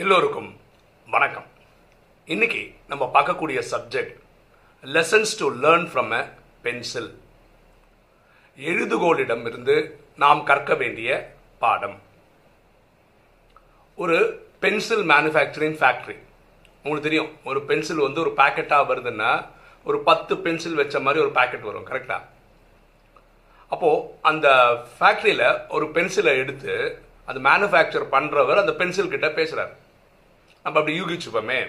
எல்லோருக்கும் வணக்கம். இன்னைக்கு நம்ம பார்க்கக்கூடிய subject lessons to learn from a pencil எழுதுகோலிடம் இருந்து நாம் கற்க வேண்டிய பாடம். ஒரு பென்சில் மேனுஃபேக்சரிங் ஃபேக்ட்ரி உங்களுக்கு தெரியும் ஒரு பென்சில் வந்து ஒரு பேக்கெட்டாக வருதுன்னா ஒரு பத்து பென்சில் வச்ச மாதிரி ஒரு பேக்கெட் வரும் கரெக்டா அப்போது அந்த ஃபேக்ட்ரியில் ஒரு பென்சிலை எடுத்து அது மேனுஃபேக்சர் பண்ணுறவர் அந்த பென்சில் கிட்ட பேசுகிறார் நம்ம அப்படி யூகிச்சுப்போமே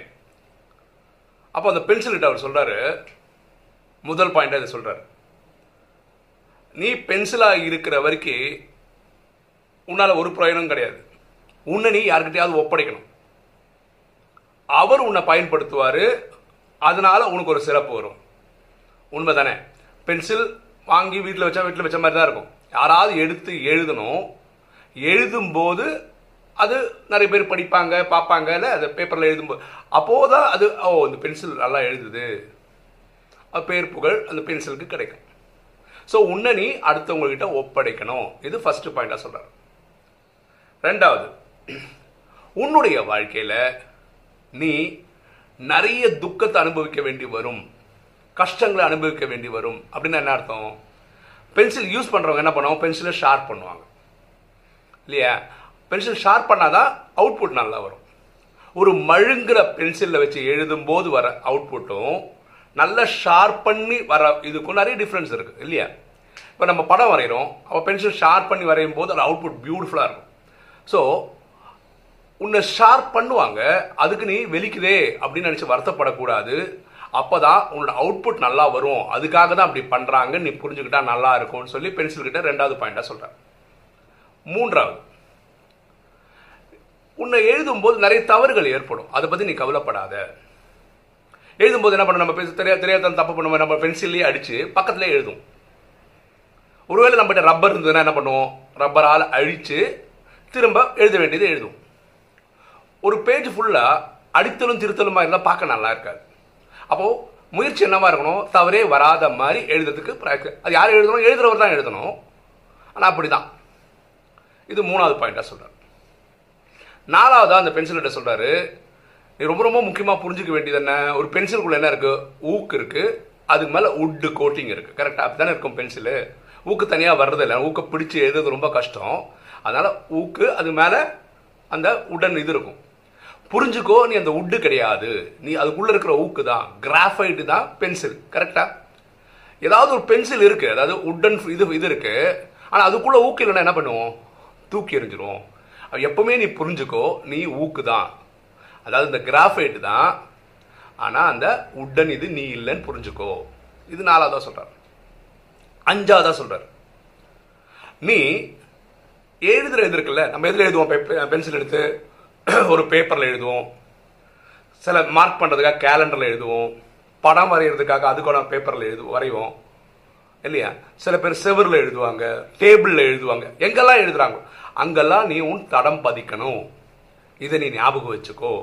அப்போ அந்த பென்சில்கிட்ட அவர் சொல்றாரு முதல் பாயிண்டாக இதை சொல்றாரு. நீ பென்சிலா இருக்கிற வரைக்கும் உன்னால ஒரு பிரயோஜனம் கிடையாது. உன்னை நீ யாருக்கிட்டையாவது ஒப்படைக்கணும். அவர் உன்னை பயன்படுத்துவாரு அதனால உனக்கு ஒரு சிறப்பு வரும். உண்மை தானே பென்சில் வாங்கி வீட்டில் வச்சா வீட்டில் வச்ச மாதிரி தான் இருக்கும். யாராவது எடுத்து எழுதணும். எழுதும்போது அது நிறைய பேர் படிப்பாங்க பார்ப்பாங்க இல்லை? அது பேப்பரில் எழுதும்போது அப்போது தான் அது ஓ இந்த பென்சில் நல்லா எழுதுது. அது பேர் புகழ் அந்த பென்சிலுக்கு கிடைக்கும். ஸோ உன்னை நீ அடுத்தவங்கக்கிட்ட ஒப்படைக்கணும். இது ஃபர்ஸ்ட் பாயிண்டாக சொல்கிறார் ரெண்டாவது உன்னுடைய வாழ்க்கையில் நீ நிறைய துக்கத்தை அனுபவிக்க வேண்டி வரும். கஷ்டங்களை அனுபவிக்க வேண்டி வரும். அப்படின்னு என்ன அர்த்தம்? பென்சில் யூஸ் பண்ணுறவங்க என்ன பண்ணுவாங்க? பென்சிலை ஷார்ப் பண்ணுவாங்க. இல்லையா? பென்சில் ஷார்ப் பண்ணாதான் அவுட்புட் நல்லா வரும். ஒரு மழுங்குற பென்சிலில் வச்சு எழுதும்போது வர அவுட்புட்டும் நல்ல ஷார்ப் பண்ணி வர இதுக்கும் நிறைய டிஃப்ரென்ஸ் இருக்குது இல்லையா? இப்போ நம்ம படம் வரைகிறோம். அப்போ பென்சில் ஷார்ப் பண்ணி வரையும் போது அது அவுட்புட் பியூட்டிஃபுல்லாக இருக்கும். ஸோ உன்னை ஷார்ப் பண்ணுவாங்க அதுக்கு நீ வெளிக்குதே அப்படின்னு நினச்சி வருத்தப்படக்கூடாது. அப்போ தான் உன்னோட அவுட்புட் நல்லா வரும். அதுக்காக தான் அப்படி பண்ணுறாங்கன்னு நீ புரிஞ்சுக்கிட்டா நல்லா இருக்கும்னு சொல்லி பென்சில் கிட்ட ரெண்டாவது பாயிண்டாக சொல்கிறேன் மூன்றாவது உன்னை எழுதும்போது நிறைய தவறுகள் ஏற்படும். அதை பற்றி நீ கவலைப்படாத. எழுதும்போது என்ன பண்ண நம்ம பேச தெரியாத தெரியாத தப்பு பண்ணுவோம் நம்ம பென்சில்லே அடித்து பக்கத்துலேயே எழுதும். ஒருவேளை நம்மகிட்ட ரப்பர் இருந்ததுன்னா என்ன பண்ணுவோம்? ரப்பரால் அழித்து திரும்ப எழுத வேண்டியது எழுதும் ஒரு பேஜ் ஃபுல்லாக அடித்தலும் திருத்தலுமா இருந்தால் பார்க்க நல்லா இருக்காது. அப்போது முயற்சி என்னவா இருக்கணும்? தவறே வராத மாதிரி எழுதுறதுக்கு அது யார் எழுதணும்? எழுதுறவர் தான் எழுதணும். ஆனால் அப்படிதான். இது மூணாவது பாயிண்டாக சொல்கிறேன் நாலாவதாக அந்த பென்சில்கிட்ட சொல்கிறாரு நீ ரொம்ப ரொம்ப முக்கியமாக புரிஞ்சுக்க வேண்டியது என்ன ஒரு பென்சிலுக்குள்ள என்ன இருக்குது ஊக்கு இருக்குது அதுக்கு மேலே உட்டு கோட்டிங் இருக்குது கரெக்டாக அப்படிதானே இருக்கும் பென்சிலு ஊக்கு தனியாக வர்றதில்லை ஊக்க பிடிச்சி எழுதுறது ரொம்ப கஷ்டம். அதனால் ஊக்கு அது மேலே அந்த உடன் இது இருக்கும். புரிஞ்சுக்கோ நீ அந்த உட்டு கிடையாது. நீ அதுக்குள்ளே இருக்கிற ஊக்கு தான். கிராஃபைட்டு தான் பென்சில் கரெக்டாக ஏதாவது ஒரு பென்சில் இருக்குது அதாவது உட்டன் இது இது இருக்குது ஆனால் அதுக்குள்ளே ஊக்கு இல்லைன்னா என்ன பண்ணுவோம்? தூக்கி எறிஞ்சிரும் எப்பவுமே நீ புரிஞ்சுக்கோ நீ ஊக்கு தான் அதாவது இந்த கிராஃபைட் தான் ஆனால் அந்த உட்டன் இது நீ இல்லைன்னு புரிஞ்சுக்கோ. இது நாலாவதாக சொல்கிறார் அஞ்சாவதாக சொல்கிறார் நீ எழுதுகிற இது இருக்குல்ல நம்ம எதில் எழுதுவோம்? பென்சில் எடுத்து ஒரு பேப்பரில் எழுதுவோம். சில மார்க் பண்ணுறதுக்காக கேலண்டரில் எழுதுவோம். படம் வரைகிறதுக்காக அதுக்கான பேப்பரில் எழுது வரைவோம். இல்லையா? சில பேர் செவரில் எழுதுவாங்க டேபிளில் எழுதுவாங்க. எங்கெல்லாம் எழுதுறாங்க அங்கெல்லாம் நீ உன் தடம் பதிக்கணும். இதை நீ ஞாபகம் வச்சுக்கோ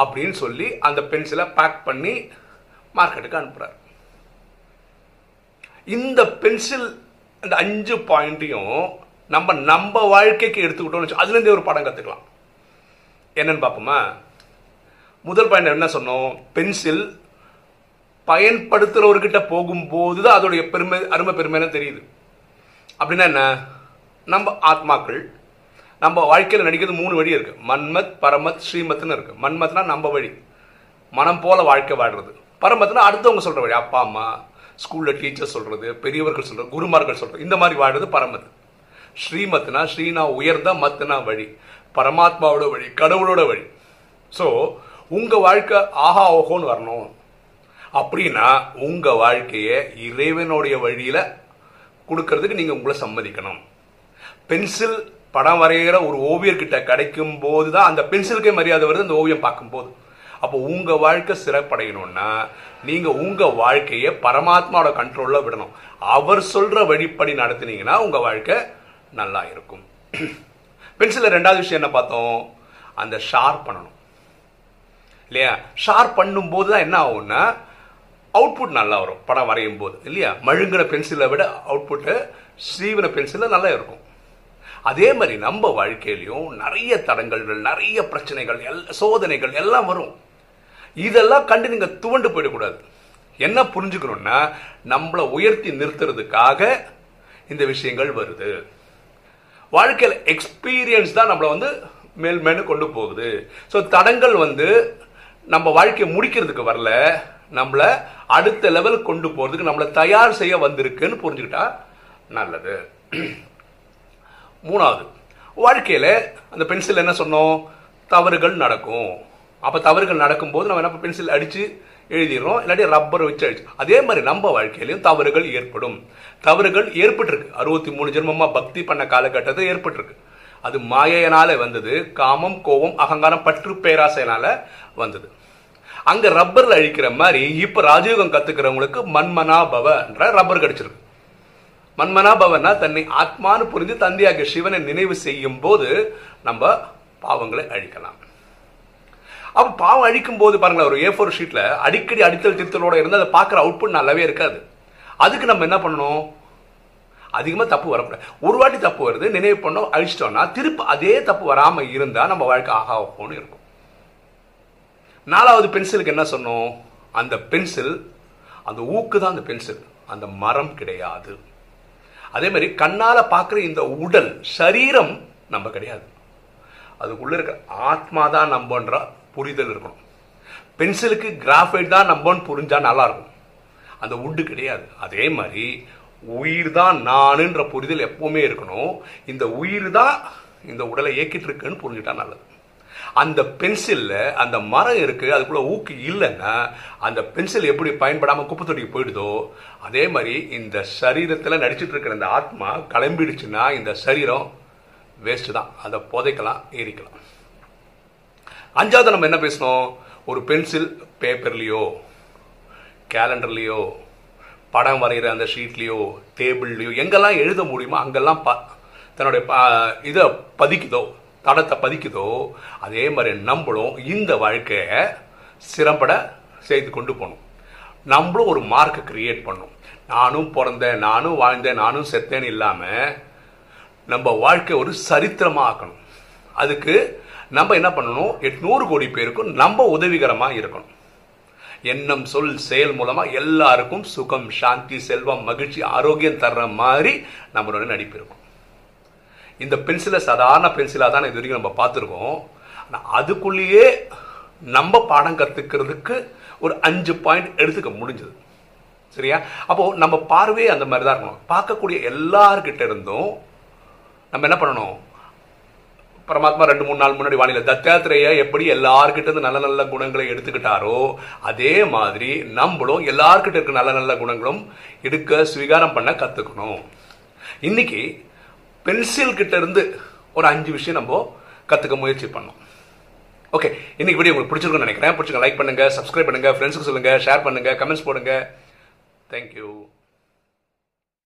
அப்படின்னு சொல்லி அந்த பென்சிலை பேக் பண்ணி மார்க்கெட்டுக்கு அனுப்புறாரு. இந்த பென்சில் இந்த அஞ்சு பாயிண்ட்டையும் நம்ம நம்ம வாழ்க்கைக்கு எடுத்துக்கிட்டோம்னு வச்சு அதுலேருந்தே ஒரு படம் கற்றுக்கலாம் என்னன்னு பார்ப்போமா? முதல் பாயிண்ட் என்ன சொன்னோம்? பென்சில் பயன்படுத்துகிறவர்கிட்ட போகும்போது தான் அதோடைய பெருமை அருமை பெருமைன்னு தெரியுது. அப்படின்னா என்ன? நம்ம ஆத்மாக்கள் நம்ம வாழ்க்கையில் நடிக்கிறது மூணு வழி இருக்கு. மன்மத் பரமத் ஸ்ரீமத்னு இருக்கு. மன்மத்னா நம்ம வழி. மனம் போல வாழ்க்கை வாடுறது. பரமத்னா அடுத்தவங்க சொல்ற வழி. அப்பா அம்மா ஸ்கூல்ல டீச்சர் சொல்றது பெரியவர்கள் சொல்றது குருமார்கள் சொல்றது இந்த மாதிரி வாழ்றது பரமத். ஸ்ரீமத்னா ஸ்ரீனா உயர்ந்த மத்னா வழி. பரமாத்மாவோட வழி கடவுளோட வழி. ஸோ உங்க வாழ்க்கை ஆஹா ஓஹோன்னு வரணும். அப்படின்னா உங்க வாழ்க்கையை இறைவனுடைய வழியில கொடுக்கறதுக்கு நீங்க உங்களை சம்மதிக்கணும். பென்சில் படம் வரைகிற ஒரு ஓவியர்கிட்ட கிடைக்கும் போது தான் அந்த பென்சிலுக்கே மரியாதை வருது அந்த ஓவியம் பார்க்கும்போது. அப்போ உங்கள் வாழ்க்கை சிறப்படையணும்னா நீங்கள் உங்கள் வாழ்க்கையை பரமாத்மாவோட கண்ட்ரோலில் விடணும். அவர் சொல்கிற வழிப்படி நடத்தினீங்கன்னா உங்கள் வாழ்க்கை நல்லா இருக்கும். பென்சிலில் ரெண்டாவது விஷயம் என்ன பார்த்தோம்? அந்த ஷார்ப் பண்ணணும். இல்லையா? ஷார்ப் பண்ணும்போது தான் என்ன ஆகும்னா அவுட்புட் நல்லா வரும். படம் வரையும் போது இல்லையா? மழுங்கின பென்சிலை விட அவுட்புட்டு ஸ்ரீவன பென்சிலில் நல்லா இருக்கும். அதே மாதிரி நம்ம வாழ்க்கையிலையும் நிறைய தடங்கல்கள் நிறைய பிரச்சனைகள் எல் சோதனைகள் எல்லாம் வரும். இதெல்லாம் கண்டு நீங்கள் துவண்டு போயிடக்கூடாது. என்ன புரிஞ்சுக்கணும்னா நம்மளை உயர்த்தி நிறுத்துறதுக்காக இந்த விஷயங்கள் வருது. வாழ்க்கையில் எக்ஸ்பீரியன்ஸ் தான் நம்மளை வந்து மேல் மேலு கொண்டு போகுது. ஸோ தடங்கள் வந்து நம்ம வாழ்க்கையை முடிக்கிறதுக்கு வரல நம்மளை அடுத்த லெவலுக்கு கொண்டு போகிறதுக்கு நம்மளை தயார் செய்ய வந்திருக்குன்னு புரிஞ்சுக்கிட்டா நல்லது. மூணாவது. வாழ்க்கையில் அந்த பென்சில் என்ன சொன்னோம்? தவறுகள் நடக்கும். அப்போ தவறுகள் நடக்கும்போது நம்ம என்ன பென்சில் அடித்து எழுதிடுறோம். இல்லாட்டி ரப்பர் வச்சு அடிச்சு. அதே மாதிரி நம்ம வாழ்க்கையிலையும் தவறுகள் ஏற்படும். தவறுகள் ஏற்பட்டிருக்கு. அறுபத்தி மூணு ஜென்மமாக பக்தி பண்ண காலகட்டத்தில் ஏற்பட்டிருக்கு. அது மாயையனால வந்தது. காமம் கோபம் அகங்காரம் பற்று பேராசையினால வந்தது. அங்கே ரப்பரில் அழிக்கிற மாதிரி இப்போ ராஜயோகம் கற்றுக்கிறவங்களுக்கு மண்மனா பவன்ற ரப்பர் கிடைச்சிருக்கு. மன்மனா பவனா தன்னை ஆத்மானு புரிந்து தந்தையாக சிவனை நினைவு செய்யும் போது நம்ம பாவங்களை அழிக்கலாம். அப்ப பாவம் அழிக்கும் போது பாருங்களேன் ஒரு ஏ ஃபோர் ஷீட்ல அடிக்கடி அடித்தல் திருத்தலோட இருந்து அதை பார்க்குற அவுட்புட் நல்லாவே இருக்காது. அதுக்கு நம்ம என்ன பண்ணணும்? அதிகமாக தப்பு வரக்கூடாது. ஒரு வாட்டி தப்பு வருது நினைவு பண்ணோம் அழிச்சிட்டோம்னா திருப்பி அதே தப்பு வராமல் இருந்தால் நம்ம வாழ்க்கை ஆகா ஓன்னு இருக்கும். நாலாவது பென்சிலுக்கு என்ன சொன்னோம்? அந்த பென்சில் அந்த ஊக்கு தான் அந்த பென்சில் அந்த மரம் கிடையாது. அதே மாதிரி கண்ணால் பார்க்குற இந்த உடல் சரீரம் நம்ம கிடையாது. அதுக்குள்ளே இருக்க ஆத்மா தான் நம்பன்ற புரிதல் இருக்கணும். பென்சிலுக்கு கிராஃபைட் தான் நம்பன்னு புரிஞ்சால் நல்லாயிருக்கும். அந்த உட்டு கிடையாது. அதே மாதிரி உயிர் தான் நானுன்ற புரிதல் எப்பவுமே இருக்கணும். இந்த உயிர் தான் இந்த உடலை இயக்கிட்டு இருக்குன்னு புரிஞ்சுட்டா நல்லது. அந்த பென்சிலில் அந்த மரம் இருக்குது அதுக்குள்ளே ஊக்கு இல்லைன்னா அந்த பென்சில் எப்படி பயன்படாமல் குப்பை தொட்டிக்கு போயிடுதோ அதே மாதிரி இந்த சரீரத்தில் நடிச்சிட்டு இருக்கிற இந்த ஆத்மா கிளம்பிடுச்சுன்னா இந்த சரீரம் வேஸ்ட் தான். அதை புதைக்கலாம் எரிக்கலாம். அஞ்சாவது நம்ம என்ன பேசணும்? ஒரு பென்சில் பேப்பர்லேயோ கேலண்டர்லேயோ படம் வரைகிற அந்த ஷீட்லேயோ டேபிள்லேயோ எங்கெல்லாம் எழுத முடியுமோ அங்கெல்லாம் ப தன்னுடைய இதை பதிக்குதோ தடத்தை பதிக்குதோ அதே மாதிரி நம்மளும் இந்த வாழ்க்கையை சிறப்பட செய்து கொண்டு போகணும். நம்மளும் ஒரு மார்க்கை கிரியேட் பண்ணும் நானும் பிறந்தேன் நானும் வாழ்ந்தேன் நானும் செத்தேன்னு இல்லாமல் நம்ம வாழ்க்கை ஒரு சரித்திரமாக ஆக்கணும். அதுக்கு நம்ம என்ன பண்ணணும்? எட்நூறு கோடி பேருக்கும் நம்ம உதவிகரமாக இருக்கணும். எண்ணம் சொல் செயல் மூலமாக எல்லாருக்கும் சுகம் சாந்தி செல்வம் மகிழ்ச்சி ஆரோக்கியம் தர்ற மாதிரி நம்மளோட நடிப்பு இருக்கும். இந்த பென்சிலை சாதாரண பென்சிலாக தான் இது வரைக்கும் நம்ம பார்த்துருக்கோம். ஆனால் அதுக்குள்ளேயே நம்ம பாடம் கற்றுக்கிறதுக்கு ஒரு அஞ்சு பாயிண்ட் எடுத்துக்க முடிஞ்சது. சரியா? அப்போ நம்ம பார்வையே அந்த மாதிரி தான் இருக்கணும். பார்க்கக்கூடிய எல்லார்கிட்ட இருந்தும் நம்ம என்ன பண்ணணும்? பரமாத்மா ரெண்டு மூணு நாள் முன்னாடி வானிலை தத்தாத்திரேய எப்படி எல்லார்கிட்டேருந்து நல்ல நல்ல குணங்களை எடுத்துக்கிட்டாரோ அதே மாதிரி நம்மளும் எல்லார்கிட்ட இருக்க நல்ல நல்ல குணங்களும் எடுக்க ஸ்வீகாரம் பண்ண கத்துக்கணும். இன்னைக்கு பென்சில் கிட்ட இருந்து ஒரு அஞ்சு விஷயம் நம்ம கற்றுக்க முயற்சி பண்ணோம். ஓகே இன்னைக்கு வீடியோ உங்களுக்கு பிடிச்சிருக்கும்னு நினைக்கிறேன். பிடிச்சிங்க லைக் பண்ணுங்கள் சப்ஸ்கிரைப் பண்ணுங்கள் ஃப்ரெண்ட்ஸுக்கு சொல்லுங்கள் ஷேர் பண்ணுங்கள் கமெண்ட்ஸ் போடுங்க. தேங்க்யூ